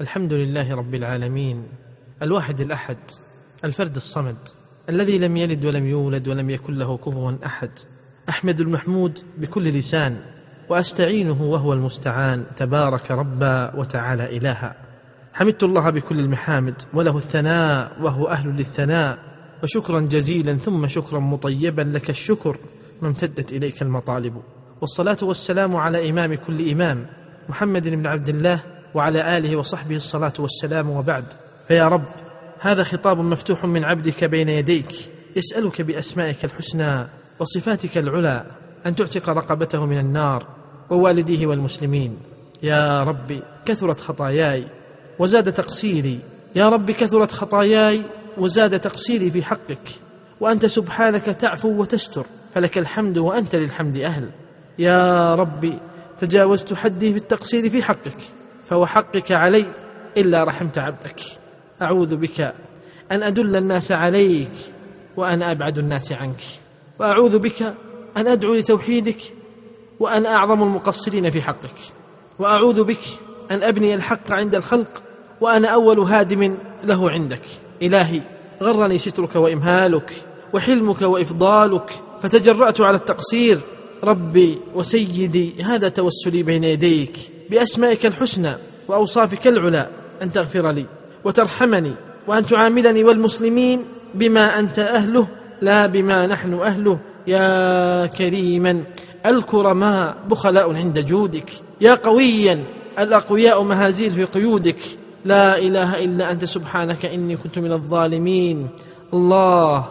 الحمد لله رب العالمين الواحد الأحد الفرد الصمد الذي لم يلد ولم يولد ولم يكن له كفوا أحد. أحمد المحمود بكل لسان وأستعينه وهو المستعان تبارك ربا وتعالى إلها. حمدت الله بكل المحامد وله الثناء وهو أهل للثناء. وشكرا جزيلا ثم شكرا مطيبا لك الشكر. ما امتدت إليك المطالب. والصلاة والسلام على إمام كل إمام محمد بن عبد الله وعلى آله وصحبه الصلاة والسلام وبعد. فيا رب هذا خطاب مفتوح من عبدك بين يديك. يسألك بأسمائك الحسنى وصفاتك العلى أن تعتق رقبته من النار ووالديه والمسلمين. يا رب كثرت خطاياي وزاد تقصيري. يا رب كثرت خطاياي وزاد تقصيري في حقك. وأنت سبحانك تعفو وتستر فلك الحمد وأنت للحمد أهل. يا رب تجاوزت حدي في التقصير في حقك. فهو حقك علي إلا رحمت عبدك. أعوذ بك أن أدل الناس عليك وأنا أبعد الناس عنك. وأعوذ بك أن أدعو لتوحيدك وأنا أعظم المقصرين في حقك. وأعوذ بك أن أبني الحق عند الخلق وأنا أول هادم له عندك. إلهي غرني سترك وإمهالك وحلمك وإفضالك فتجرأت على التقصير. ربي وسيدي هذا توسلي بين يديك. بأسمائك الحسنى وأوصافك العلى أن تغفر لي وترحمني وأن تعاملني والمسلمين بما أنت أهله لا بما نحن أهله. يا كريما الكرماء بخلاء عند جودك. يا قويا الأقوياء مهازيل في قيودك. لا إله إلا أنت سبحانك إني كنت من الظالمين. الله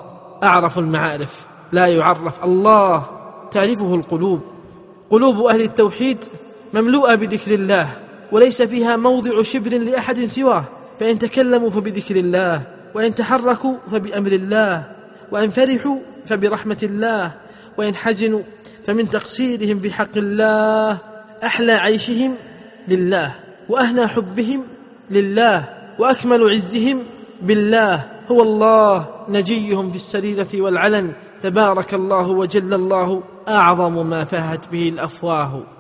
أعرف المعارف لا يعرف. الله تعرفه القلوب. قلوب أهل التوحيد مملوءة بذكر الله وليس فيها موضع شبر لأحد سواه. فإن تكلموا فبذكر الله وإن تحركوا فبأمر الله وإن فرحوا فبرحمة الله وإن حزنوا فمن تقصيرهم في حق الله. أحلى عيشهم لله وأهنى حبهم لله وأكمل عزهم بالله. هو الله نجيهم في السريرة والعلن. تبارك الله وجل الله أعظم ما فاهت به الأفواه.